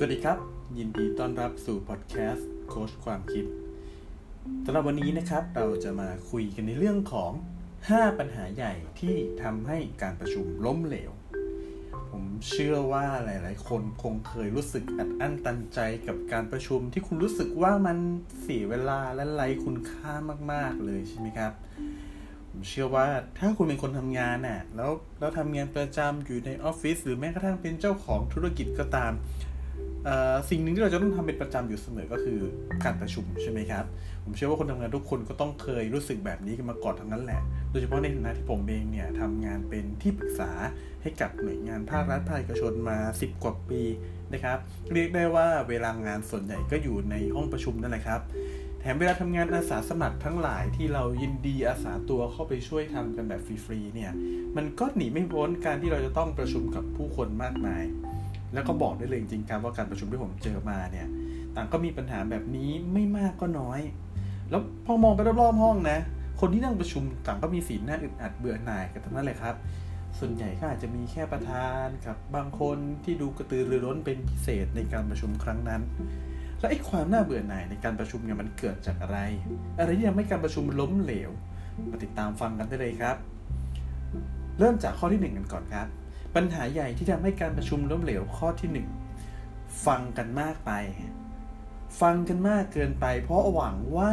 สวัสดีครับ ยินดีต้อนรับสู่พอดแคสต์โค้ชความคิดสำหรับวันนี้นะครับ เราจะมาคุยกันในเรื่องของ 5 ปัญหาใหญ่ที่ทำให้การประชุมล้มเหลว ผมเชื่อว่าหลาย ๆ คนคงเคยรู้สึกอัดอั้นตันใจกับการประชุมที่คุณรู้สึกว่ามันเสียเวลาและไร้คุณค่ามาก ๆ เลยใช่ไหมครับผมเชื่อว่าถ้าคุณเป็นคนทำงานน่ะแล้วแล้วทำงานประจำอยู่ในออฟฟิศหรือแม้กระทั่งเป็นเจ้าของธุรกิจก็ตาม สิ่งหนึ่งที่เราจะต้องทำเป็นประจำอยู่เสมอก็คือการประชุมใช่ไหมครับ ผมเชื่อว่าคนทำงานทุกคนก็ต้องเคยรู้สึกแบบนี้กันมาก่อนทั้งนั้นแหละ โดยเฉพาะในฐานะที่ผมเองเนี่ยทำงานเป็นที่ปรึกษาให้กับหน่วยงานภาครัฐภาคเอกชนมา 10 กว่าปีนะครับ เรียกได้ว่าเวลางานส่วนใหญ่ก็อยู่ในห้องประชุมนั่นแหละครับ แถมเวลาทำงานอาสาสมัครทั้งหลายที่เรายินดีอาสาตัวเข้าไปช่วยทำกันแบบฟรีๆเนี่ย มันก็หนีไม่พ้นการที่เราจะต้องประชุมกับผู้คนมากมาย แล้วก็บอกได้เลยจริงๆครับว่าการประชุมที่ผมเจอมาเนี่ย ต่างก็มีปัญหาแบบนี้ไม่มากก็น้อย แล้วพอมองไปรอบๆห้องนะ คนที่นั่งประชุมต่างก็มีสีหน้าอึดอัดเบื่อหน่ายกันทั้งนั้นเลยครับ ส่วนใหญ่ก็อาจจะมีแค่ประธานกับบางคนที่ดูกระตือรือร้นเป็นพิเศษในการประชุมครั้งนั้น และไอ้ความน่าเบื่อหน่ายในการประชุมเนี่ยมันเกิดจากอะไร อะไรที่ทำให้การประชุมล้มเหลวมาติดตามฟังกันได้เลยครับ เริ่มจากข้อที่หนึ่งกันก่อนครับ ปัญหาใหญ่ที่ทำให้การประชุมล้มเหลวข้อที่หนึ่งฟังกันมากไป ฟังกันมากเกินไป เพราะหวังว่า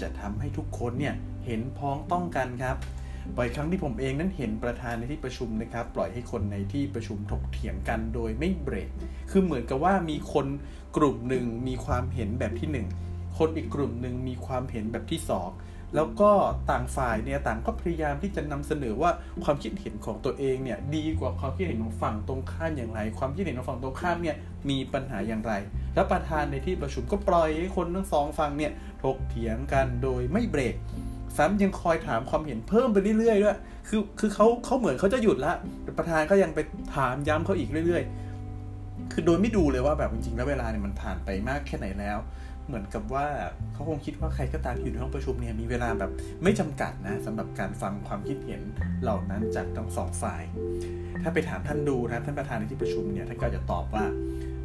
จะทำให้ทุกคนเนี่ยเห็นพ้องต้องกันครับบ่อยครั้งที่ผมเองนั้นเห็นประธานในที่ประชุมนะครับ ปล่อยให้คนในที่ประชุมถกเถียงกันโดยไม่เบรก คือเหมือนกับว่ามีคนกลุ่มหนึ่งมีความเห็นแบบที่ 1 คนอีกกลุ่มหนึ่งมีความเห็นแบบที่ 2 แล้วก็ต่างฝ่ายเนี่ยต่างก็พยายามที่จะนำเสนอว่าความคิดเห็นของตัวเองเนี่ยดีกว่าความคิดเห็นของฝั่งตรงข้ามอย่างไร ความคิดเห็นของฝั่งตรงข้ามเนี่ยมีปัญหาอย่างไร แล้วประธานในที่ประชุมก็ปล่อยให้คนทั้งสองฝั่งเนี่ยถกเถียงกันโดยไม่เบรกซ้ำยังคอยถามความเห็นเพิ่มไปเรื่อยๆด้วย คือคือเขาเขาเหมือนเขาจะหยุดละแต่ประธานก็ยังไปถามย้ำเขาอีกเรื่อย ๆ คือโดยไม่ดูเลยว่าแบบจริงๆแล้วเวลาเนี่ยมันผ่านไปมากแค่ไหนแล้ว เหมือนกับว่าเขาคงคิดว่าใครก็ตามอยู่ในห้องประชุมเนี่ยมีเวลาแบบไม่จำกัดนะสำหรับการฟังความคิดเห็นเหล่านั้นจากทั้งสองฝ่าย ถ้าไปถามท่านดูนะท่านประธานในที่ประชุมเนี่ยท่านก็จะตอบว่า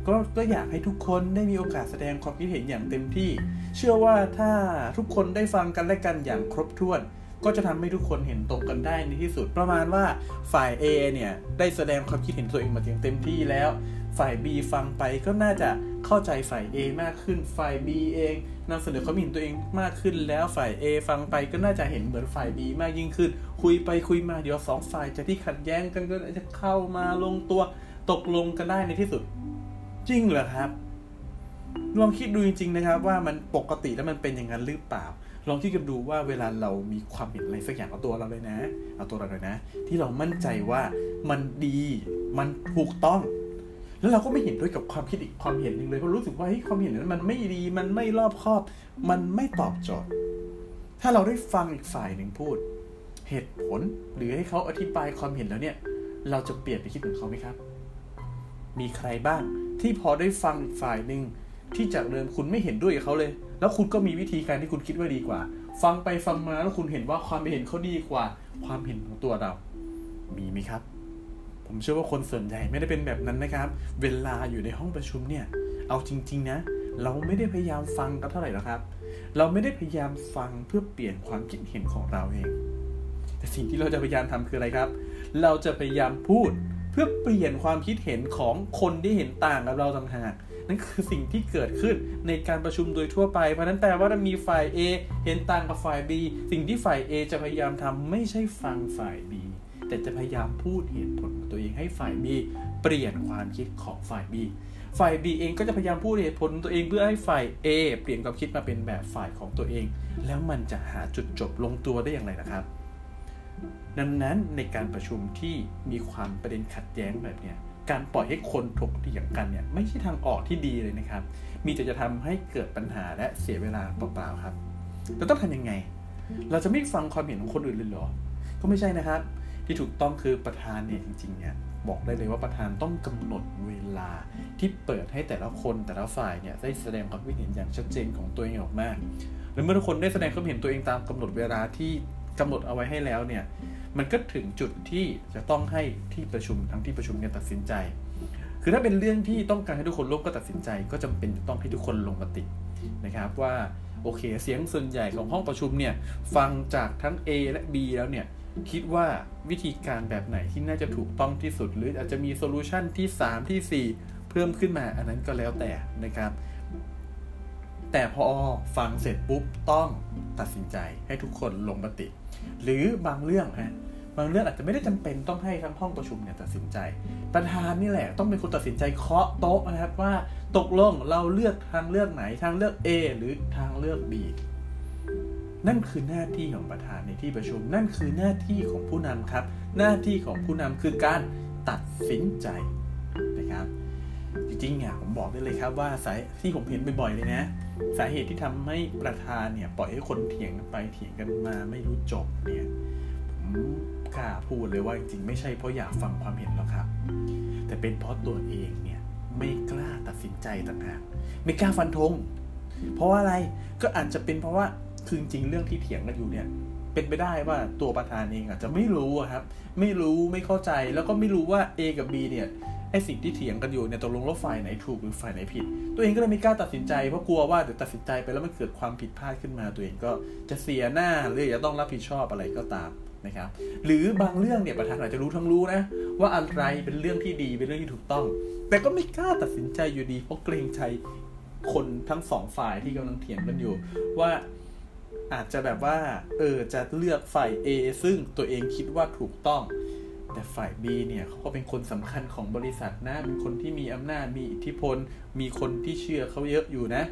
ก็ก็อยากให้ทุกคนได้มีโอกาสแสดงความคิดเห็นอย่างเต็มที่ เชื่อว่าถ้าทุกคนได้ฟังกันและกันอย่างครบถ้วน ก็จะทำให้ทุกคนเห็นตรงกันได้ในที่สุดประมาณว่าฝ่าย A เนี่ยได้แสดงความคิดเห็นตัวเองมาอย่างเต็มที่แล้ว ฝ่าย B ฟังไปก็น่าจะเข้าใจฝ่าย A มากขึ้น ฝ่าย B เองนำเสนอความเห็นตัวเองมากขึ้น แล้วฝ่าย A ฟังไปก็น่าจะเห็นเหมือนฝ่าย B มากยิ่งขึ้น คุยไปคุยมาเดี๋ยวสองฝ่ายจะที่ขัดแย้งกันก็จะเข้ามาลงตัวตกลงกันได้ในที่สุด จริงเหรอครับ ลองคิดดูจริง ๆ นะครับ ว่ามันปกติแล้วมันเป็นอย่างนั้นหรือเปล่า ลองคิดกันดูว่าเวลาเรามีความเห็นอะไรสักอย่างเอาตัวเราเลยนะ เอาตัวเราเลยนะ ที่เรามั่นใจว่ามันดีมันถูกต้อง แล้วเราก็ไม่เห็นด้วยกับความคิดอีกความเห็นหนึ่งเลยเพราะรู้สึกว่าความเห็นนั้นมันไม่ดีมันไม่รอบคอบ มันไม่ตอบโจทย์ ถ้าเราได้ฟังอีกฝ่ายหนึ่งพูด เหตุผลหรือให้เขาอธิบายความเห็นแล้วเนี่ย เราจะเปลี่ยนไปคิดเหมือนเขาไหมครับ มีใครบ้างที่พอได้ฟังอีกฝ่ายหนึ่งที่จากเดิมคุณไม่เห็นด้วยกับเขาเลย แล้วคุณก็มีวิธีการที่คุณคิดว่าดีกว่า ฟังไปฟังมาแล้วคุณเห็นว่าความเห็นเขาดีกว่า ความเห็นของตัวเรา มีไหมครับ ผมเชื่อว่าคนส่วนใหญ่ไม่ได้เป็นแบบนั้นนะครับ เวลาอยู่ในห้องประชุมเนี่ย เอาจริง ๆ นะ เราไม่ได้พยายามฟังกันเท่าไหร่หรอกครับ เราไม่ได้พยายามฟังเพื่อเปลี่ยนความคิดเห็นของเราเอง แต่สิ่งที่เราจะพยายามทำคืออะไรครับ เราจะพยายามพูดเพื่อเปลี่ยนความคิดเห็นของคนที่เห็นต่างกับเราต่างหากนั่นคือสิ่งที่เกิดขึ้นในการประชุมโดยทั่วไป เพราะนั้นแปลว่าถ้ามีฝ่าย A เห็นต่างกับฝ่าย B สิ่งที่ฝ่าย A จะพยายามทำไม่ใช่ฟังฝ่าย B แต่จะพยายามพูดเหตุผลของตัวเองให้ฝ่าย B เปลี่ยนความคิดของฝ่าย B ฝ่าย B เองก็จะพยายามพูดเหตุผลตัวเองเพื่อให้ฝ่าย A เปลี่ยนความคิดมาเป็นแบบฝ่ายของตัวเอง แล้วมันจะหาจุดจบลงตัวได้อย่างไรนะครับ ดังนั้นในการประชุมที่มีความประเด็นขัดแย้งแบบนี้การปล่อยให้คนถกเถียงกันเนี่ยไม่ใช่ทางออกที่ดีเลยนะครับ มีแต่จะทำให้เกิดปัญหาและเสียเวลาเปล่าๆครับเราต้องทำยังไง เราจะไม่ฟังความเห็นของคนอื่นเลยเหรอ ก็ไม่ใช่นะครับ ที่ถูกต้องคือประธานเนี่ยจริงๆเนี่ยบอกได้เลยว่าประธานต้องกำหนดเวลาที่เปิดให้แต่ละคนแต่ละฝ่ายเนี่ยได้แสดงความคิดเห็นอย่างชัดเจนของตัวเองออกมาและเมื่อทุกคนได้แสดงความเห็นตัวเองตามกำหนดเวลาที่กำหนดเอาไว้ให้แล้วเนี่ยมันก็ถึงจุดที่จะต้องให้ที่ประชุมทั้งที่ประชุมเนี่ยตัดสินใจ คือถ้าเป็นเรื่องที่ต้องการให้ทุกคนร่วมก็ตัดสินใจ ก็จำเป็นจะต้องให้ทุกคนลงมตินะครับว่าโอเคเสียงส่วนใหญ่ของห้องประชุมเนี่ยฟังจากทั้ง A และ B แล้วเนี่ย คิดว่าวิธีการแบบไหนที่น่าจะถูกต้องที่สุด หรืออาจจะมี solution ที่ 3 ที่ 4 เพิ่มขึ้นมาอันนั้นก็แล้วแต่นะครับ แต่พอฟังเสร็จปุ๊บต้องตัดสินใจให้ทุกคนลงมติ หรือบางเรื่องฮะบางเรื่องอาจจะไม่ได้จำเป็นต้องให้ทั้งห้องประชุมเนี่ยตัดสินใจ ประธานนี่แหละต้องเป็นคนตัดสินใจเคาะโต๊ะนะครับว่าตกลงเราเลือกทางเลือกไหนทางเลือก A หรือทางเลือก B นั่นคือหน้าที่ของประธานในที่ประชุม นั่นคือหน้าที่ของผู้นำครับ หน้าที่ของผู้นำคือการตัดสินใจนะครับจริงๆเนี่ยผมบอกได้เลยครับว่าสายที่ผมเห็นบ่อยๆเลยนะ สาเหตุที่ทำให้ประธานเนี่ยปล่อยให้คนเถียงกันไปเถียงกันมาไม่รู้จบเนี่ยผมกล้าพูดเลยว่าจริงๆไม่ใช่เพราะอยากฟังความเห็นหรอกครับ แต่เป็นเพราะตัวเองเนี่ยไม่กล้าตัดสินใจต่างหากไม่กล้าฟันธงเพราะว่าอะไรก็อาจจะเป็นเพราะว่า คือจริงเรื่องที่เถียงกันอยู่เนี่ยเป็นไปได้ว่าตัวประธานเองอาจจะไม่รู้ครับ ไม่รู้ไม่เข้าใจแล้วก็ไม่รู้ว่า A กับ B เนี่ยไอสิ่งที่เถียงกันอยู่เนี่ยตกลงว่าฝ่ายไหนถูกหรือฝ่ายไหนผิด ตัวเองก็เลยไม่กล้าตัดสินใจเพราะกลัวว่าเดี๋ยวตัดสินใจไปแล้วมันเกิดความผิดพลาดขึ้นมาตัวเองก็จะเสียหน้าหรือจะต้องรับผิดชอบอะไรก็ตามนะครับ หรือบางเรื่องเนี่ยประธานอาจจะรู้ทั้งรู้นะว่าอะไรเป็นเรื่องที่ดีเป็นเรื่องที่ถูกต้อง แต่ก็ไม่กล้าตัดสินใจอยู่ดีเพราะเกรงใจคนทั้งสองฝ่ายที่กำลังเถียงกันอยู่ว่า อาจจะแบบว่า เออ จะเลือกฝ่าย A ซึ่งตัวเองคิดว่าถูกต้อง แต่ฝ่าย B เนี่ยเขาก็เป็นคนสำคัญของบริษัทนะ เป็นคนที่มีอำนาจ มีอิทธิพล มีคนที่เชื่อเขาเยอะอยู่นะ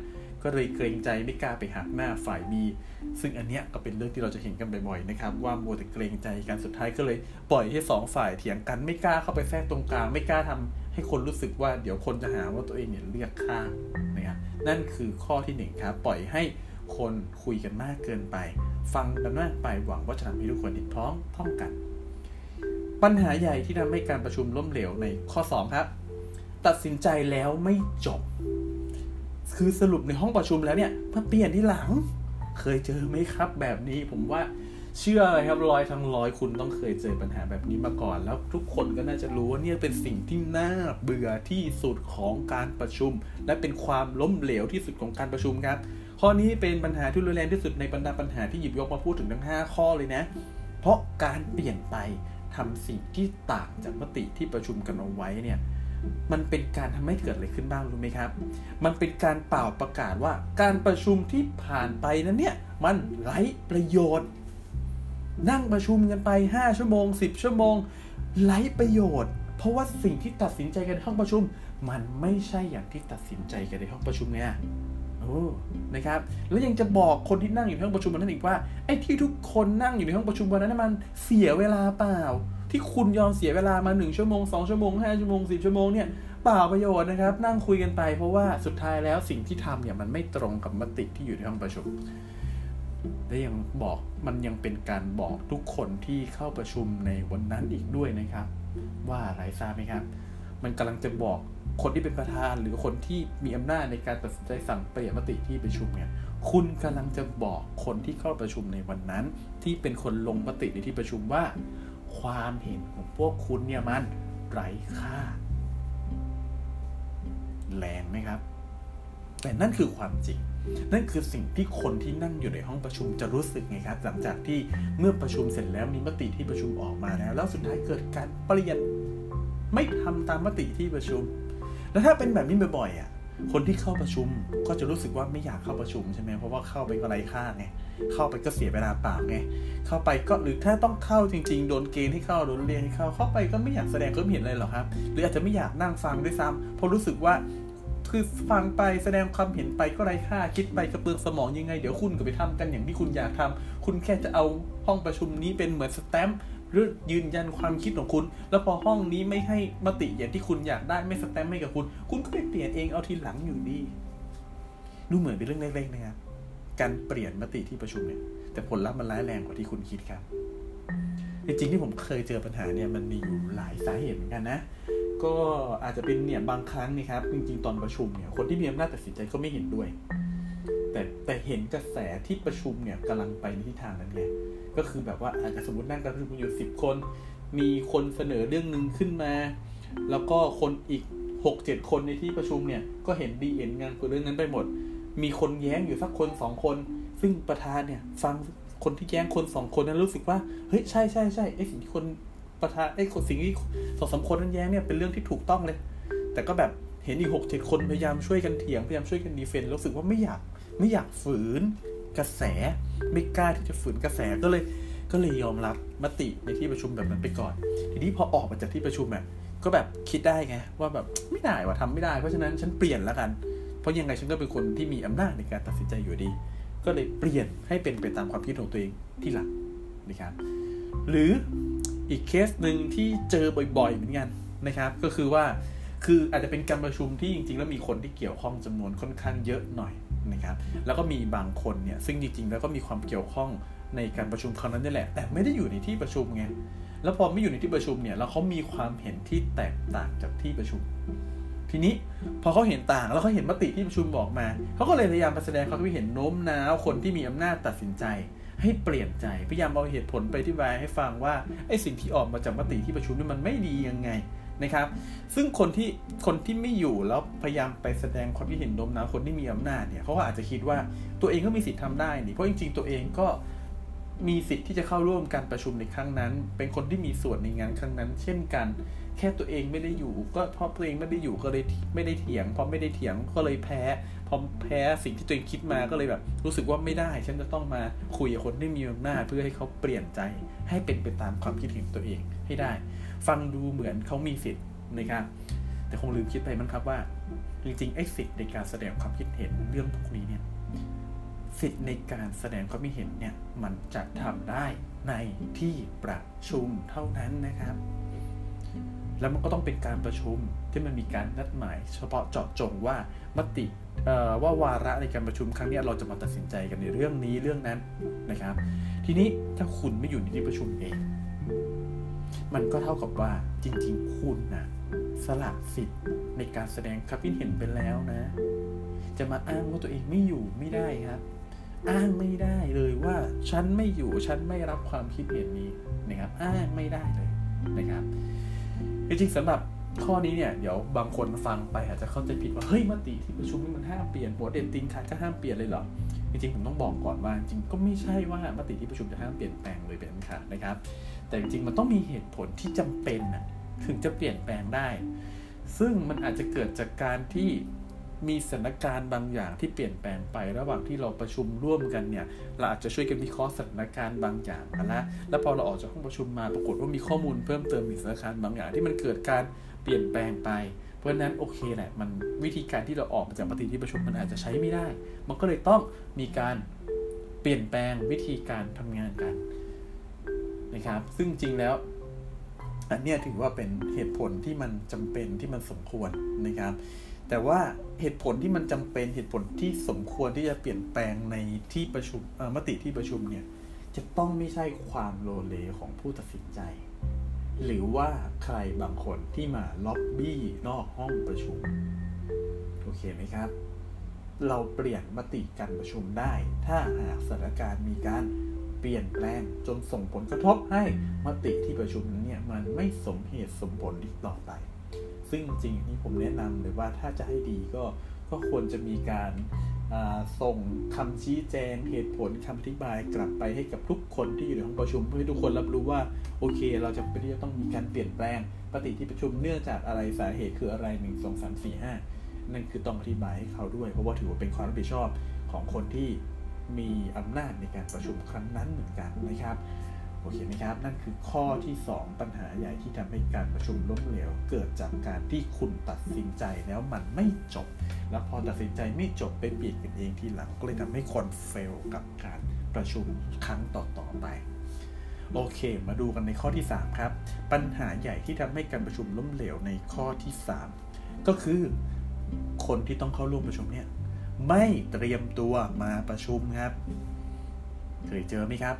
ก็เลยเกรงใจไม่กล้าไปหักหน้าฝ่าย B ซึ่งอันเนี้ยก็เป็นเรื่องที่เราจะเห็นกันบ่อยๆนะครับ ว่ามัวแต่เกรงใจกันสุดท้ายก็เลยปล่อยให้สองฝ่ายเถียงกันไม่กล้าเข้าไปแทรกตรงกลาง ไม่กล้าทำให้คนรู้สึกว่าเดี๋ยวคนจะหาว่าตัวเองเนี่ยเลือกข้างนะครับ นั่นคือข้อที่หนึ่งครับ ปล่อยให้ คนคุยกันมากเกินไป ฟังกันมากไปหวังว่าจะทำให้ทุกคนเห็นพร้อมต้องกัน ปัญหาใหญ่ที่ทำให้การประชุมล้มเหลวในข้อ 2 ครับ ตัดสินใจแล้วไม่จบ คือสรุปในห้องประชุมแล้วเนี่ยมาเปลี่ยนที่หลัง เคยเจอไหมครับ แบบนี้ผมว่าเชื่อเลยครับร้อยทั้งร้อยคุณต้องเคยเจอปัญหาแบบนี้มาก่อน แล้วทุกคนก็น่าจะรู้ว่าเนี่ยเป็นสิ่งที่น่าเบื่อที่สุดของการประชุม และเป็นความล้มเหลวที่สุดของการประชุมครับ ข้อนี้เป็นปัญหาที่รุนแรงที่สุดในบรรดาปัญหาที่หยิบยกมาพูดถึงทั้ง 5 ข้อเลยนะ เพราะการเปลี่ยนไปทำสิ่งที่ต่างจากมติที่ประชุมกันเอาไว้เนี่ยมันเป็นการทำให้เกิดอะไรขึ้นบ้างรู้ไหมครับ มันเป็นการเป่าประกาศว่าการประชุมที่ผ่านไปนั้นเนี่ยมันไร้ประโยชน์ นั่งประชุมกันไป 5 ชั่วโมง 10 ชั่วโมงไร้ประโยชน์ เพราะว่าสิ่งที่ตัดสินใจกันในห้องประชุม มันไม่ใช่อย่างที่ตัดสินใจกันในห้องประชุมเนี่ย โอ้นะครับ แล้วยังจะบอกคนที่นั่งอยู่ในห้องประชุมวันนั้นอีกว่าไอ้ที่ทุกคนนั่งอยู่ในห้องประชุมวันนั้นมันเสียเวลาเปล่า ที่คุณยอมเสียเวลามาหนึ่งชั่วโมงสองชั่วโมงห้าชั่วโมงสิบชั่วโมงเนี่ยเปล่าประโยชน์นะครับ นั่งคุยกันไป เพราะว่าสุดท้ายแล้วสิ่งที่ทำเนี่ยมันไม่ตรงกับมติที่อยู่ในห้องประชุมและยังบอกมันยังเป็นการบอกทุกคนที่เข้าประชุมในวันนั้นอีกด้วยนะครับ ว่าอะไรทราบไหมครับ มันกำลังจะบอก คนที่เป็นประธานหรือคนที่มีอำนาจในการตัดสินใจสั่งเปลี่ยนมติที่ประชุมเนี่ยคุณกำลังจะบอกคนที่เข้าประชุมในวันนั้น ที่เป็นคนลงมติในที่ประชุมว่า ความเห็นของพวกคุณเนี่ยมันไร้ค่า แรงไหมครับ แต่นั่นคือความจริง นั่นคือสิ่งที่คนที่นั่งอยู่ในห้องประชุมจะรู้สึกไงครับ หลังจากที่เมื่อประชุมเสร็จแล้วมีมติที่ประชุมออกมาแล้ว แล้วสุดท้ายเกิดการเปลี่ยน ไม่ทำตามมติที่ประชุม แล้วถ้าเป็นแบบนี้บ่อยๆอะคนที่เข้าประชุมก็จะรู้สึกว่าไม่อยากเข้าประชุมใช่ไหมเพราะว่าเข้าไปก็ไร้ค่าไงเข้าไปก็เสียเวลาเปล่าไงเข้าไปก็หรือถ้าต้องเข้าจริง ๆ โดนเกณฑ์ให้เข้าโดนเรียนให้เข้าเข้าไปก็ไม่อยากแสดงความเห็นอะไรหรอกครับ หรืออาจจะไม่อยากนั่งฟังด้วยซ้ำเพราะรู้สึกว่าคือฟังไปแสดงความเห็นไปก็ไร้ค่าคิดไปกระเปืองสมองยังไง เดี๋ยวคุณก็ไปทำกันอย่างที่คุณอยากทำคุณแค่จะเอาห้องประชุมนี้เป็นเหมือนสแตมป์ หรือยืนยันความคิดของคุณ แล้วพอห้องนี้ไม่ให้มติอย่างที่คุณอยากได้ไม่สแตมป์ให้กับคุณ คุณก็ไปเปลี่ยนเองเอาทีหลังอยู่ดีดูเหมือนเป็นเรื่องเล็กๆนะครับการเปลี่ยนมติที่ประชุมเนี่ย แต่ผลลัพธ์มันร้ายแรงกว่าที่คุณคิดครับจริงๆที่ผมเคยเจอปัญหาเนี่ยมันมีอยู่หลายสาเหตุเหมือนกันนะ ก็อาจจะเป็นเนี่ยบางครั้งนี่ครับจริงๆตอนประชุมเนี่ยคนที่มีอำนาจตัดสินใจก็ไม่เห็นด้วย แต่แต่เห็นกระแสที่ประชุมเนี่ยกำลังไปในทิศทางนั้นไง ก็คือแบบว่าอาจจะสมมตินั่งกันประชุมอยู่สิบคน มีคนเสนอเรื่องหนึ่งขึ้นมา แล้วก็คนอีกหกเจ็ดคนในที่ประชุมเนี่ย ก็เห็นดีเห็นงานกับเรื่องนั้นไปหมด มีคนแย้งอยู่สักคนสองคน ซึ่งประธานเนี่ย ฟังคนที่แย้งคนสองคนนั้นรู้สึกว่า เฮ้ยใช่ใช่ใช่ไอ้สิ่งที่คนประธานไอ้คนสิ่งที่สองสามคนนั้นแย้งเนี่ยเป็นเรื่องที่ถูกต้องเลย แต่ก็แบบเห็นอีกหกเจ็ดคนพยายามช่วยกันเถียงพยายามช่วยกันดีเฟนต์รู้สึกว่าไม่อยากไม่อยากฝืน กระแสไม่กล้าที่จะฝืนกระแสก็เลยก็เลยยอมรับมติในที่ประชุมแบบนั้นไปก่อน ทีนี้พอออกมาจากที่ประชุมอะก็แบบคิดได้ไงว่าแบบไม่ได้ว่าทำไม่ได้ เพราะฉะนั้นฉันเปลี่ยนแล้วกัน เพราะยังไงฉันก็เป็นคนที่มีอำนาจในการตัดสินใจอยู่ดี ก็เลยเปลี่ยนให้เป็นไปตามความคิดของตัวเองที่หลักนะครับ หรืออีกเคสหนึ่งที่เจอบ่อยๆเหมือนกันนะครับ ก็คือว่าคืออาจจะเป็นการประชุมที่จริงๆ แล้วมีคนที่เกี่ยวข้องจำนวนค่อนข้างเยอะหน่อย นะครับแล้วก็มีบางคนเนี่ยซึ่งจริงๆ แล้วก็มีความเกี่ยวข้องในการประชุมครั้งนั้นนี่แหละ แต่ไม่ได้อยู่ในที่ประชุมไงแล้วพอไม่อยู่ในที่ประชุมเนี่ยแล้วเขามีความเห็นที่แตกต่างจากที่ประชุม ทีนี้พอเขาเห็นต่างแล้วเขาเห็นมติที่ประชุมบอกมาเขาก็เลยพยายามแสดงความคิดเห็นโน้มน้าวคนที่มีอำนาจตัดสินใจ ให้เปลี่ยนใจพยายามเอาเหตุผลไปที่บายให้ฟังว่าไอ้สิ่งที่ออกมาจากมติที่ประชุมนี่มันไม่ดียังไง นะครับ ซึ่งคนที่คนที่ไม่อยู่แล้วพยายามไปแสดงความคิดเห็นโน้มน้าวคนที่มีอำนาจเนี่ยเขาก็อาจจะคิดว่าตัวเองก็มีสิทธิ์ทำได้นี่เพราะจริงๆ ตัวเองก็มีสิทธิ์ที่จะเข้าร่วมการประชุมในครั้งนั้น เป็นคนที่มีส่วนในงานครั้งนั้น เช่นกัน แค่ตัวเองไม่ได้อยู่ ก็เพราะตัวเองไม่ได้อยู่ก็เลยไม่ได้เถียงพอไม่ได้เถียงก็เลยแพ้พอแพ้สิ่งที่ตัวเองคิดมาก็เลยแบบ รู้สึกว่าไม่ได้ ฉันจะต้องมาคุยกับคนที่มีอำนาจเพื่อให้เขาเปลี่ยนใจ ให้เป็นไปตามความคิดเห็นตัวเองให้ได้ ฟังดูเหมือนเขามีสิทธิ์นะครับ แต่คงลืมคิดไปมั้งครับว่า จริงๆไอ้สิทธิ์ในการแสดงความคิดเห็นเรื่องพวกนี้เนี่ยสิทธิ์ในการแสดงความคิดเห็นเนี่ยมันจะทำได้ในที่ประชุมเท่านั้นนะครับ แล้วมันก็ต้องเป็นการประชุมที่มันมีการนัดหมาย เฉพาะเจาะจงว่ามติว่าวาระในการประชุมครั้งนี้เราจะมาตัดสินใจกันในเรื่องนี้เรื่องนั้นนะครับ ทีนี้ถ้าคุณไม่อยู่ในที่ประชุมเอง มันก็เท่ากับว่าจริง ๆ คุณนะสละสิทธิ์ในการแสดงความคิดเห็นไปแล้วนะ จะมาอ้างว่าตัวเองไม่อยู่ไม่ได้ครับ อ้างไม่ได้เลยว่าฉันไม่อยู่ฉันไม่รับความคิดเห็นนี้นะครับ อ้างไม่ได้เลยนะครับจริงๆสำหรับข้อนี้เนี่ยเดี๋ยวบางคนฟังไปอาจจะเข้าใจผิดว่าเฮ้ยมติที่ประชุมนี่มันห้ามเปลี่ยนหัวเด่นติงขาดก็ห้ามเปลี่ยนเลยเหรอจริงๆผมต้องบอกก่อนว่าจริงก็ไม่ใช่ว่ามติที่ประชุมจะห้ามเปลี่ยนแปลงเลยเป็นขาดนะครับ แต่จริงมันต้องมีเหตุผลที่จำเป็นนะถึงจะเปลี่ยนแปลงได้ ซึ่งมันอาจจะเกิดจากการที่มีสถานการณ์บางอย่างที่เปลี่ยนแปลงไประหว่างที่เราประชุมร่วมกันเนี่ย เราอาจจะช่วยกันวิเคราะห์สถานการณ์บางอย่างนะแล้วพอเราออกจากห้องประชุมมาปรากฏว่ามีข้อมูลเพิ่มเติมมีสถานการณ์บางอย่างที่มันเกิดการเปลี่ยนแปลงไป เพราะนั้นโอเคแหละมันวิธีการที่เราออกมาจากมติที่ประชุมมันอาจจะใช้ไม่ได้ มันก็เลยต้องมีการเปลี่ยนแปลงวิธีการทำงานกัน นะครับ ซึ่งจริงแล้วอันนี้ถือว่าเป็นเหตุผลที่มันจำเป็นที่มันสมควรนะครับ แต่ว่าเหตุผลที่มันจำเป็นเหตุผลที่สมควรที่จะเปลี่ยนแปลงในที่ประชุมมติที่ประชุมเนี่ยจะต้องไม่ใช่ความโลเลของผู้ตัดสินใจ หรือว่าใครบางคนที่มาล็อบบี้นอกห้องประชุมโอเคไหมครับ เราเปลี่ยนมติการประชุมได้ ถ้าหากสถานการณ์มีการ เปลี่ยนแปลงจนส่งผลกระทบให้มติที่ประชุมนั้นเนี่ยมันไม่สมเหตุสมผลอีกต่อไป ซึ่งจริงนี่ผมแนะนำเลยว่าถ้าจะให้ดีก็ก็ควรจะมีการส่งคำชี้แจงเหตุผลคำอธิบายกลับไปให้กับทุกคนที่อยู่ในห้องประชุมเพื่อให้ทุกคนรับรู้ว่าโอเค เราจะไปที่จะต้องมีการเปลี่ยนแปลงปฏิที่ประชุมเนื่องจากอะไรสาเหตุคืออะไรหนึ่งสองสามสี่ห้านั่นคือต้องอธิบายให้เขาด้วย เพราะว่าถือว่าเป็นความรับผิดชอบของคนที่ มีอำนาจในการประชุมครั้งนั้นเหมือนกันนะครับโอเคไหมครับนั่นคือข้อที่ 2 ปัญหาใหญ่ที่ทำให้การประชุมล้มเหลว เกิดจากการที่คุณตัดสินใจแล้วมันไม่จบ แล้วพอตัดสินใจไม่จบไปเปลี่ยนกันเองทีหลังก็เลยทำให้คนเฟลกับการประชุมครั้งต่อๆไปโอเค มาดูกันในข้อที่ 3 ครับ ปัญหาใหญ่ที่ทำให้การประชุมล้มเหลวในข้อที่ 3 ก็คือคนที่ต้องเข้าร่วมประชุมเนี่ย ไม่เตรียมตัวมาประชุมครับ เคยเจอไหมครับ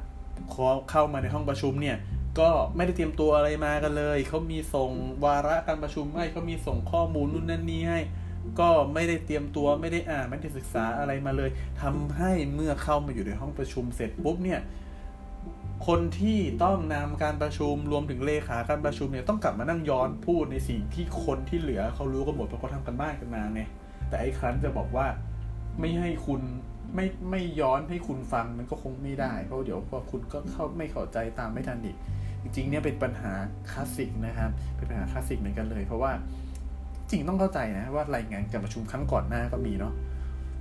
เข้ามาในห้องประชุมเนี่ย ก็ไม่ได้เตรียมตัวอะไรมากันเลย เขามีส่งวาระการประชุมให้เขามีส่งข้อมูลนู่นนั่นนี่ให้ ก็ไม่ได้เตรียมตัวไม่ได้อ่านไม่ได้ศึกษาอะไรมาเลยทำให้เมื่อเข้ามาอยู่ในห้องประชุมเสร็จปุ๊บเนี่ยคนที่ต้องนำการประชุมรวมถึงเลขาการประชุมเนี่ยต้องกลับมานั่งย้อนพูดในสิ่งที่คนที่เหลือเขารู้กันหมดเพราะเขาทำกันบ้านกันมาไงแต่ไอ้ครั้นจะบอกว่า ไม่ให้คุณไม่ไม่ย้อนให้คุณฟังมันก็คงไม่ได้ เพราะเดี๋ยวพอคุณก็เข้าไม่เข้าใจตามไม่ทันอีกจริงๆเนี่ยเป็นปัญหาคลาสสิกนะครับ เป็นปัญหาคลาสสิกเหมือนกันเลย เพราะว่าจริงต้องเข้าใจนะว่ารายงานการประชุมครั้งก่อนหน้าก็มีเนาะ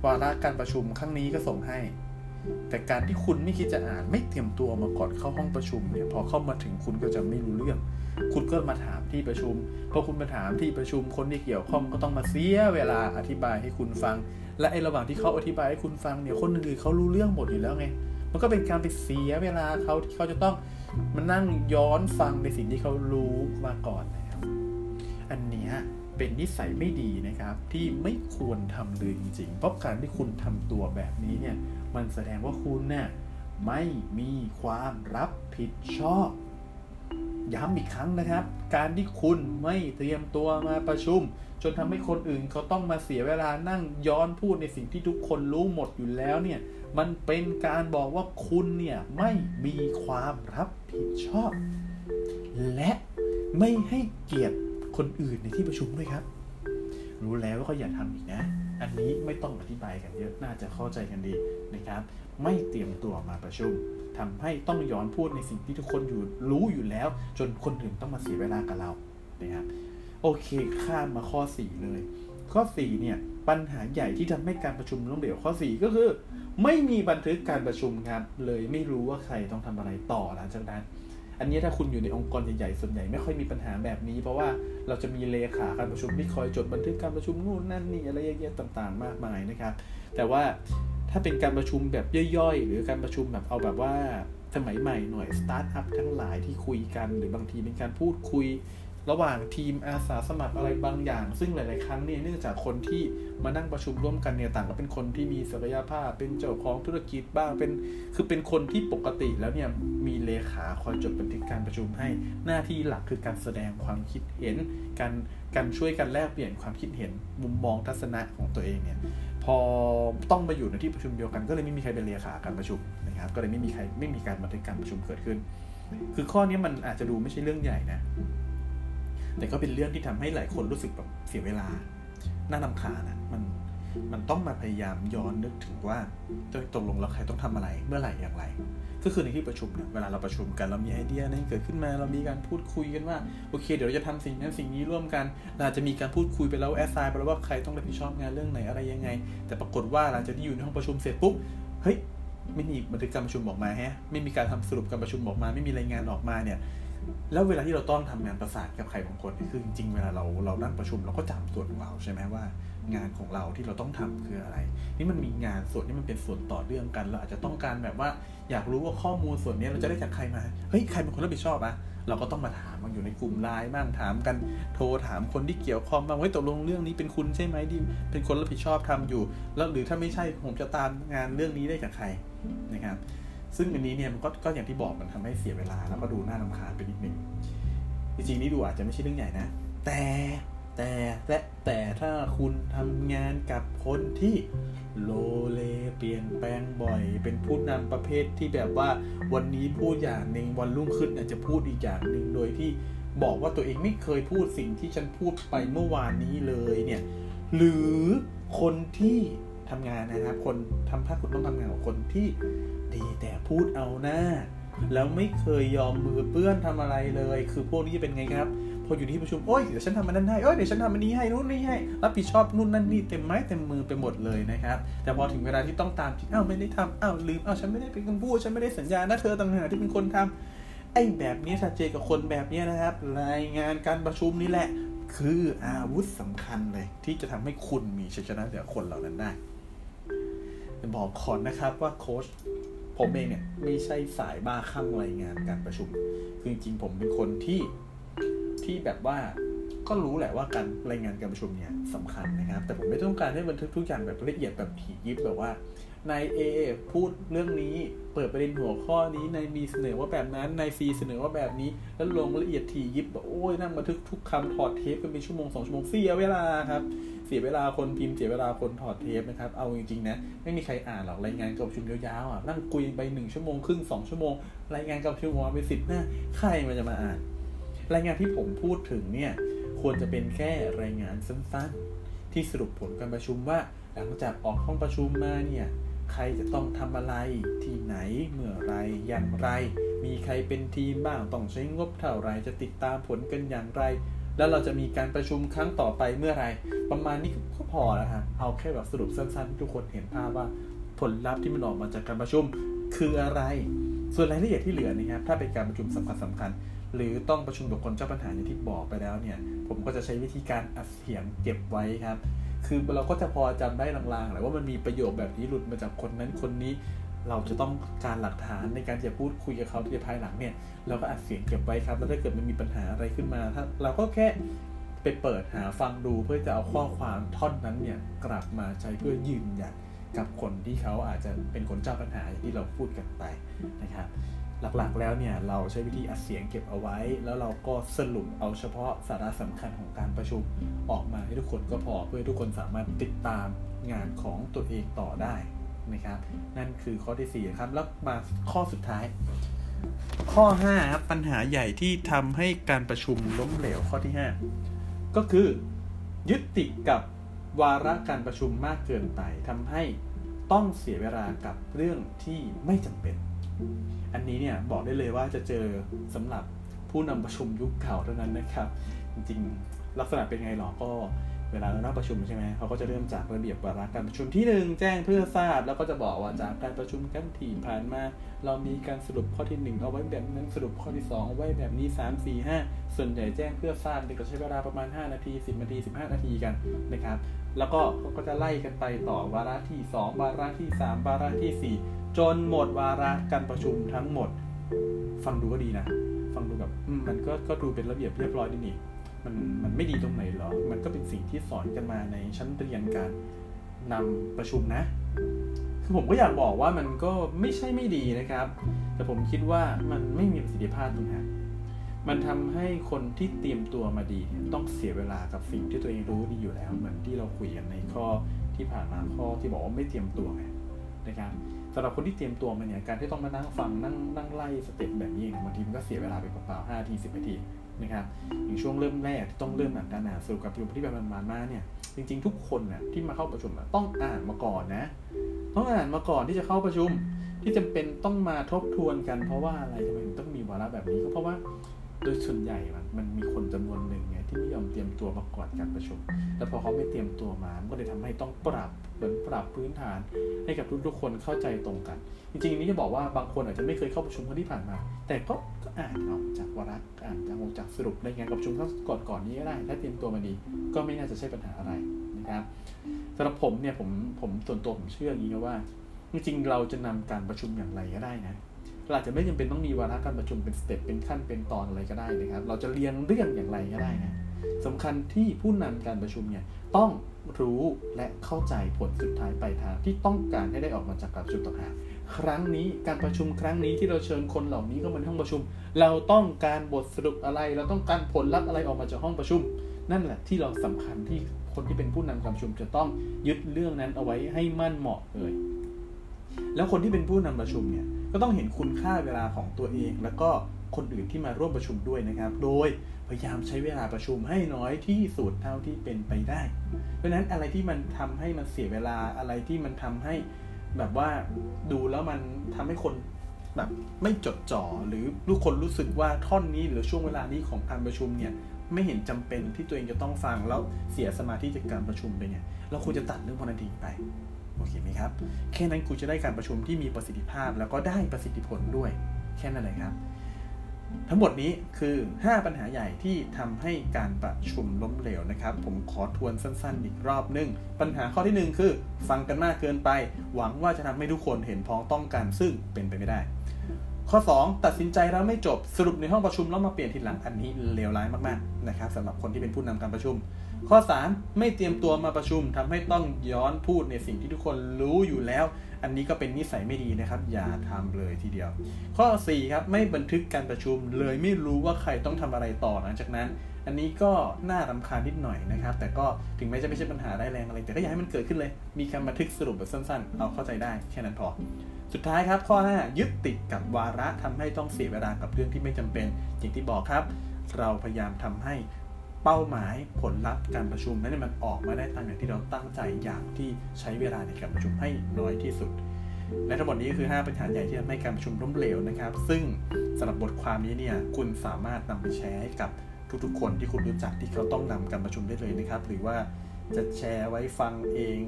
วาระการประชุมครั้งนี้ก็ส่งให้ แต่การที่คุณไม่คิดจะอ่านไม่เตรียมตัวมาก่อนเข้าห้องประชุมเนี่ยพอเข้ามาถึงคุณก็จะไม่รู้เรื่อง คุณก็มาถามที่ประชุมพอคุณมาถามที่ประชุมคนที่เกี่ยวข้องก็ต้องมาเสียเวลาอธิบายให้คุณฟัง และไอ้ระหว่างที่เขาอธิบายให้คุณฟังเนี่ยคนอื่นเขารู้เรื่องหมดอยู่แล้วไงมันก็เป็นการไปเสียเวลาเขาที่เขาจะต้องมานั่งย้อนฟังในสิ่งที่เขารู้มาก่อนนะครับอันเนี้ยเป็นนิสัยไม่ดีนะครับที่ไม่ควรทำเลยจริงๆ เพราะการที่คุณทำตัวแบบนี้เนี่ย มันแสดงว่าคุณเนี่ยไม่มีความรับผิดชอบ ย้ำอีกครั้งนะครับ การที่คุณไม่เตรียมตัวมาประชุม จนทำให้คนอื่นเขาต้องมาเสียเวลานั่งย้อนพูดในสิ่งที่ทุกคนรู้หมดอยู่แล้วเนี่ย มันเป็นการบอกว่าคุณเนี่ยไม่มีความรับผิดชอบ และไม่ให้เกียรติคนอื่นในที่ประชุมด้วยครับ รู้แล้วก็อย่าทำอีกนะ อันนี้ไม่ต้องอธิบายกันเยอะน่าจะเข้าใจกันดีนะครับ ไม่เตรียมตัวมาประชุมทำให้ต้องย้อนพูดในสิ่งที่ทุกคนอยู่รู้อยู่แล้ว จนคนอื่นต้องมาเสียเวลากับเรานะครับโอเคข้ามมาข้อ 4 เลย ข้อ 4 เนี่ยปัญหาใหญ่ที่ทำให้การประชุมล้มเหลวข้อ 4 ก็คือ ไม่มีบันทึกการประชุมครับเลยไม่รู้ว่าใครต้องทำอะไรต่อหลังจากนั้น อันนี้ถ้าคุณอยู่ในองค์กรใหญ่ๆส่วนใหญ่ไม่ค่อยมีปัญหาแบบนี้ เพราะว่าเราจะมีเลขาการประชุมที่คอยจดบันทึกการประชุมนู่นนั่นนี่อะไรเยอะๆต่าง ๆ มากมายนะครับ แต่ว่าถ้าเป็นการประชุมแบบย่อยๆ หรือการประชุมแบบเอาแบบว่าสมัยใหม่หน่อยสตาร์ทอัพทั้งหลายที่คุยกัน หรือบางทีเป็นการพูดคุย ระหว่างทีมอาสาสมัครอะไรบางอย่าง ซึ่งหลาย ๆ ครั้งเนี่ยเนื่องจากคนที่มานั่งประชุมร่วมกันเนี่ยต่างก็เป็นคนที่มีศักยภาพ เป็นเจ้าของธุรกิจบ้างเป็นคือเป็นคนที่ปกติแล้วเนี่ยมีเลขาคอยจดบันทึกการประชุมให้หน้าที่หลักคือการแสดงความคิดเห็น การการช่วยกันแลกเปลี่ยนความคิดเห็นมุมมองทัศนะของตัวเองเนี่ยพอต้องมาอยู่ในที่ประชุมเดียวกันก็เลยไม่มีใครเป็นเลขาการประชุมนะครับก็เลยไม่มีใครไม่มีการบันทึกการประชุมเกิดขึ้น คือข้อนี้มันอาจจะดูไม่ใช่เรื่องใหญ่นะ แต่ก็เป็นเรื่องที่ทำให้หลายคนรู้สึกแบบเสียเวลา น่าลำคาญอะมันมันต้องมาพยายามย้อนนึกถึงว่าตกลงเราใครต้องทำอะไรเมื่อไหร่อย่างไร ก็คือในที่ประชุมเนี่ยเวลาเราประชุมกันเรามีไอเดียอะไรเกิดขึ้นมาเรามีการพูดคุยกันว่าโอเค เดี๋ยวเราจะทำสิ่งนั้นสิ่งนี้ร่วมกันเราจะมีการพูดคุยไปแล้วแอสไซน์ไปแล้วว่าใครต้องรับผิดชอบงานเรื่องไหนอะไรยังไง แต่ปรากฏว่าหลังจากที่อยู่ในห้องประชุมเสร็จปุ๊บเฮ้ยไม่มีบันทึกการประชุมออกมาฮะไม่มีการทำสรุปการประชุมออกมา ไม่มีรายงานออกมาเนี่ย แล้วเวลาที่เราต้องทำงานประสานกับใครบางคนคือจริงๆเวลาเราเรานั่งประชุมเราก็จำส่วนของเราใช่ไหมว่า งานของเราที่เราต้องทำคืออะไร นี่มันมีงานส่วนที่มันเป็นส่วนต่อเรื่องกันเราอาจจะต้องการแบบว่าอยากรู้ว่าข้อมูลส่วนนี้เราจะได้จากใครมาเฮ้ยใครเป็นคนรับผิดชอบอะเราก็ต้องมาถามมันอยู่ในกลุ่มไลน์บ้างถามกันโทรถามคนที่เกี่ยวข้องบ้างว่าตกลงเรื่องนี้เป็นคุณใช่ไหมที่เป็นคนรับผิดชอบทำอยู่ แล้วหรือถ้าไม่ใช่ผมจะตามงานเรื่องนี้ได้จากใครนะครับ ซึ่งอันนี้เนี่ยมันก็ก็อย่างที่บอกมันทำให้เสียเวลาแล้วก็ดูน่ารำคาญไปนิดนึงจริงๆนี่ดูอาจจะไม่ใช่เรื่องใหญ่นะ แต่แต่แต่แต่ถ้าคุณทำงานกับคนที่โลเลเปลี่ยนแปลงบ่อย เป็นผู้นำประเภทที่แบบว่าวันนี้พูดอย่างหนึ่งวันรุ่งขึ้นอาจจะพูดอีกอย่างหนึ่งโดยที่บอกว่าตัวเองไม่เคยพูดสิ่งที่ฉันพูดไปเมื่อวานนี้เลยเนี่ย หรือคนที่ทำงานนะครับ คนทำถ้าคุณต้องทำงานกับคนที่ ดีแต่พูดเอาหน้า แล้วไม่เคยยอมมือเปื้อนทำอะไรเลย คือพวกนี้จะเป็นไงครับ พออยู่ที่ประชุมโอ้ยเดี๋ยวฉันทำมันนั้นให้โอ้ยเดี๋ยวฉันทำมันนี้ให้นู่นนี่ให้รับผิดชอบนู่นนั่นนี่เต็มไม้เต็มมือไปหมดเลยนะครับ แต่พอถึงเวลาที่ต้องตามที่อ้าวไม่ได้ทำอ้าวลืมอ้าวฉันไม่ได้เป็นคนพูดฉันไม่ได้สัญญานะเธอต่างหากที่เป็นคนทำไอ้แบบนี้ชัดเจนกับคนแบบนี้นะครับ รายงานการประชุมนี่แหละ คืออาวุธสำคัญเลย ที่จะทำให้คุณมีชัยชนะเหนือคนเหล่านั้นได้บอกขอนนะครับว่าโค้ช ผมเองเนี่ยไม่ใช่สายบ้าคลั่งรายงานการประชุม คือจริงๆผมเป็นคนที่ที่แบบว่าก็รู้แหละว่าการรายงานการประชุมเนี่ยสำคัญนะครับ แต่ผมไม่ต้องการให้บันทึกทุกอย่างแบบละเอียดแบบถี่ยิบแบบว่านายเอพูดเรื่องนี้เปิดประเด็นหัวข้อนี้นายบีเสนอว่าแบบนั้นนายซีเสนอว่าแบบนี้ แล้วลงละเอียดถี่ยิบแบบโอ้ยนั่งบันทึกทุกคำถอดเทปกันเป็นชั่วโมงสองชั่วโมงเสียเวลาครับ เสียเวลาคนพิมพ์เสียเวลาคนถอดเทปนะครับ เอาจริงๆนะไม่มีใครอ่านหรอกรายงานการประชุมยาวๆอะนั่งคุยไปหนึ่งชั่วโมงครึ่งสองชั่วโมงรายงานการประชุมมาไปสิบหน้าใครมันจะมาอ่าน รายงานที่ผมพูดถึงเนี่ยควรจะเป็นแค่รายงานสั้นๆ ที่สรุปผลการประชุมว่า หลังจากออกห้องประชุมมาเนี่ยใครจะต้องทำอะไรที่ไหนเมื่อไรอย่างไร มีใครเป็นทีมบ้างต้องใช้งบเท่าไรจะติดตามผลกันอย่างไร แล้วเราจะมีการประชุมครั้งต่อไปเมื่อไร ประมาณนี้ก็พอแล้วครับเอาแค่แบบสรุปสั้นๆให้ทุกคนเห็นภาพว่าผลลัพธ์ที่มันออกมาจากการประชุมคืออะไร ส่วนรายละเอียดที่เหลือนี่ครับถ้าเป็นการประชุมสำคัญสำคัญ หรือต้องประชุมกับคนเจ้าปัญหาอย่างที่บอกไปแล้วเนี่ย ผมก็จะใช้วิธีการอัดเสียงเก็บไว้ครับ คือเราก็จะพอจำได้ลางๆแหละว่ามันมีประโยคแบบนี้หลุดมาจากคนนั้นคนนี้ เราจะต้องการหลักฐานในการจะพูดคุยกับเขาที่ภายหลังเนี่ย เราก็อัดเสียงเก็บไว้ครับ แล้วถ้าเกิดมันมีปัญหาอะไรขึ้นมาถ้าเราก็แค่ไปเปิดหาฟังดูเพื่อจะเอาข้อความท่อนนั้นเนี่ยกลับมาใช้เพื่อยืนยันกับคนที่เขาอาจจะเป็นคนเจ้าปัญหาอย่างที่เราพูดกันไปนะครับ หลักๆแล้วเนี่ยเราใช้วิธีอัดเสียงเก็บเอาไว้ แล้วเราก็สรุปเอาเฉพาะสาระสำคัญของการประชุมออกมาให้ทุกคนก็พอเพื่อทุกคนสามารถติดตามงานของตัวเองต่อได้ นะครับ นั่นคือข้อที่4ครับ แล้วมาข้อสุดท้าย ข้อ5ครับปัญหาใหญ่ที่ทำให้การประชุมล้มเหลวข้อที่ 5 ก็คือยึดติดกับวาระการประชุมมากเกินไปทำให้ต้องเสียเวลากับเรื่องที่ไม่จำเป็น อันนี้เนี่ยบอกได้เลยว่าจะเจอสำหรับผู้นำประชุมยุคเก่าเท่านั้นนะครับ จริงๆ ลักษณะเป็นไงหรอก็ เวลาเรานั่งประชุมใช่ไหมเขาก็จะเริ่มจากระเบียบวาระการประชุมที่หนึ่งแจ้งเพื่อทราบ แล้วก็จะบอกว่าจากการประชุมกันที่ผ่านมา เรามีการสรุปข้อที่ 1 เอาไว้แบบนั้นสรุปข้อที่ 2 เอาไว้แบบนี้ 3 4 5 ส่วนใหญ่แจ้งเพื่อทราบเด็กก็ใช้เวลาประมาณ 5 นาที 10 นาที 15 นาทีกันนะครับ แล้วก็เขาก็จะไล่กันไปต่อวาระที่ 2 วาระที่ 3 วาระที่ 4 จนหมดวาระการประชุมทั้งหมด ฟังดูก็ดีนะ ฟังดูแบบมันก็ก็ดูเป็นระเบียบเรียบร้อยดีนี่ มันมันไม่ดีตรงไหนหรอ มันก็เป็นสิ่งที่สอนกันมาในชั้นเรียนการนำประชุมนะ คือผมก็อยากบอกว่ามันก็ไม่ใช่ไม่ดีนะครับ แต่ผมคิดว่ามันไม่มีประสิทธิภาพตรงนั้นมันทำให้คนที่เตรียมตัวมาดีต้องเสียเวลากับสิ่งที่ตัวเองรู้ดีอยู่แล้ว เหมือนที่เราคุยกันในข้อที่ผ่านมาข้อที่บอกว่าไม่เตรียมตัวไงนะครับสำหรับคนที่เตรียมตัวมาเนี่ยการที่ต้องมานั่งฟังนั่งนั่งไล่สเต็ปแบบนี้บางทีมันก็เสียเวลาไปเปล่าๆห้าทีสิบนาที นะครับอย่างช่วงเริ่มแรกที่ต้องเริ่มอ่านการอ่านสรุปกับประชุมที่แบบมันมาเนี่ยจริงๆ ทุกคนน่ะที่มาเข้าประชุมต้องอ่านมาก่อนนะ ต้องอ่านมาก่อนที่จะเข้าประชุมที่จำเป็นต้องมาทบทวนกันเพราะว่าอะไรทำไมต้องมีวาระแบบนี้ก็เพราะว่า โดยส่วนใหญ่มันมันมีคนจำนวนหนึ่งไงที่ไม่ยอมเตรียมตัวมาก่อนการประชุม แล้วพอเขาไม่เตรียมตัวมามันก็เลยทำให้ต้องปรับเหมือนปรับพื้นฐาน ให้กับทุกๆคนเข้าใจตรงกัน จริงๆนี้จะบอกว่าบางคนอาจจะไม่เคยเข้าประชุมครั้งที่ผ่านมา แต่ก็อ่านเอาจากวาระอ่านจากองจากสรุปในงานประชุมครั้งก่อนก่อนนี้ก็ได้ถ้าเตรียมตัวมาดี ก็ไม่น่าจะใช่ปัญหาอะไรนะครับสำหรับผมเนี่ยผมผมส่วนตัวผมเชื่ออย่างนี้ว่า จริงๆเราจะนำการประชุมอย่างไรก็ได้นะ เราอาจจะไม่จำเป็นต้องมีวาระการประชุมเป็นสเต็ปเป็นขั้นเป็นตอนอะไรก็ได้นะครับ เราจะเรียนเรื่องอย่างไรก็ได้นะสำคัญที่ผู้นำการประชุมเนี่ยต้องรู้และเข้าใจผลสุดท้ายปลายทางที่ต้องการให้ได้ออกมาจากการประชุมต่างหากครั้งนี้การประชุมครั้งนี้ที่เราเชิญคนเหล่านี้เข้ามาในห้องประชุม เราต้องการบทสรุปอะไร เราต้องการผลลัพธ์อะไรออกมาจากห้องประชุม นั่นแหละที่เราสำคัญที่คนที่เป็นผู้นำการประชุมจะต้องยึดเรื่องนั้นเอาไว้ให้มั่นเหมาะเลย แล้วคนที่เป็นผู้นำประชุมเนี่ย ก็ต้องเห็นคุณค่าเวลาของตัวเอง แล้วก็คนอื่นที่มาร่วมประชุมด้วยนะครับ โดยพยายามใช้เวลาประชุมให้น้อยที่สุดเท่าที่เป็นไปได้ เพราะฉะนั้นอะไรที่มันทำให้มันเสียเวลาอะไรที่มันทำให้แบบว่าดูแล้วมันทำให้คนแบบไม่จดจ่อหรือทุกคนรู้สึกว่าท่อนนี้หรือช่วงเวลานี้ของการประชุมเนี่ยไม่เห็นจำเป็นที่ตัวเองจะต้องฟังแล้วเสียสมาธิจากการประชุมไปเนี่ยเราควรจะตัดเรื่องพนันทิ้งไป โอเคไหมครับ แค่นั้นคุณจะได้การประชุมที่มีประสิทธิภาพแล้วก็ได้ประสิทธิผลด้วย แค่นั้นเลยครับ ทั้งหมดนี้คือ 5 ปัญหาใหญ่ที่ทำให้การประชุมล้มเหลวนะครับ ผมขอทวนสั้นๆ อีกรอบนึง ปัญหาข้อที่ 1 คือ ฟังกันมากเกินไป หวังว่าจะทำให้ทุกคนเห็นพ้องต้องกันซึ่งเป็นไปไม่ได้ข้อ 2 ตัดสินใจแล้วไม่จบสรุปในห้องประชุมแล้วมาเปลี่ยนทีหลังอันนี้เลวร้ายมากๆนะครับสำหรับคนที่เป็นผู้นำการประชุม ข้อ 3 ไม่เตรียมตัวมาประชุมทำให้ต้องย้อนพูดในสิ่งที่ทุกคนรู้อยู่แล้ว อันนี้ก็เป็นนิสัยไม่ดีนะครับ อย่าทำเลยทีเดียว ข้อ 4 ครับ ไม่บันทึกการประชุม เลยไม่รู้ว่าใครต้องทำอะไรต่อหลังจากนั้น อันนี้ก็น่ารำคาญนิดหน่อยนะครับ แต่ก็ถึงแม้จะไม่ใช่ปัญหาได้แรงอะไร แต่ก็อย่าให้มันเกิดขึ้นเลย มีการบันทึกสรุปแบบสั้นๆ เอาเข้าใจได้แค่นั้นพอสุดท้ายครับข้อ 5 ยึดติดกับวาระทำให้ต้องเสียเวลากับเรื่องที่ไม่จำเป็นอย่างที่บอกครับ เราพยายามทำให้ เป้าหมายผลลัพธ์การประชุมนั้นมันออกมาได้ตามอย่างที่เราตั้งใจอย่างที่ใช้เวลาในการประชุมให้น้อยที่สุด และทั้งหมดนี้คือ 5 ปัญหาใหญ่ที่ทำให้การประชุมล้มเหลวนะครับ ซึ่งสำหรับบทความนี้เนี่ยคุณสามารถนำไปแชร์ให้กับทุกๆ คนที่คุณรู้จักที่เขาต้องนำการประชุมได้เลยนะครับ หรือว่าจะแชร์ไว้ฟังเอง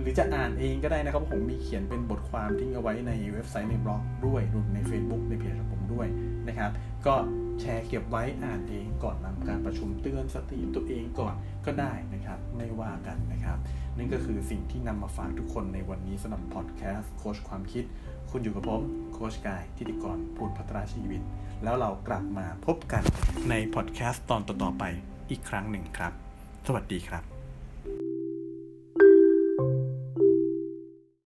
หรือจะอ่านเองก็ได้นะครับผมมีเขียนเป็นบทความทิ้งเอาไว้ในเว็บไซต์ในบล็อกด้วยรวมใน Facebook ในเพจของผมด้วยนะครับ ก็ แชร์เก็บไว้อ่านเองก่อนนำการประชุมเตือนสติตัวเองก่อนก็ได้นะครับ ไม่ว่ากันนะครับ นั่นก็คือสิ่งที่นำมาฝากทุกคนในวันนี้สำหรับพอดแคสต์โคชความคิด คุณอยู่กับผมโคชกายทิติกรพูดพัฒนาชีวิต แล้วเรากลับมาพบกันในพอดแคสต์ตอนต่อๆไปอีกครั้งหนึ่งครับ สวัสดีครับ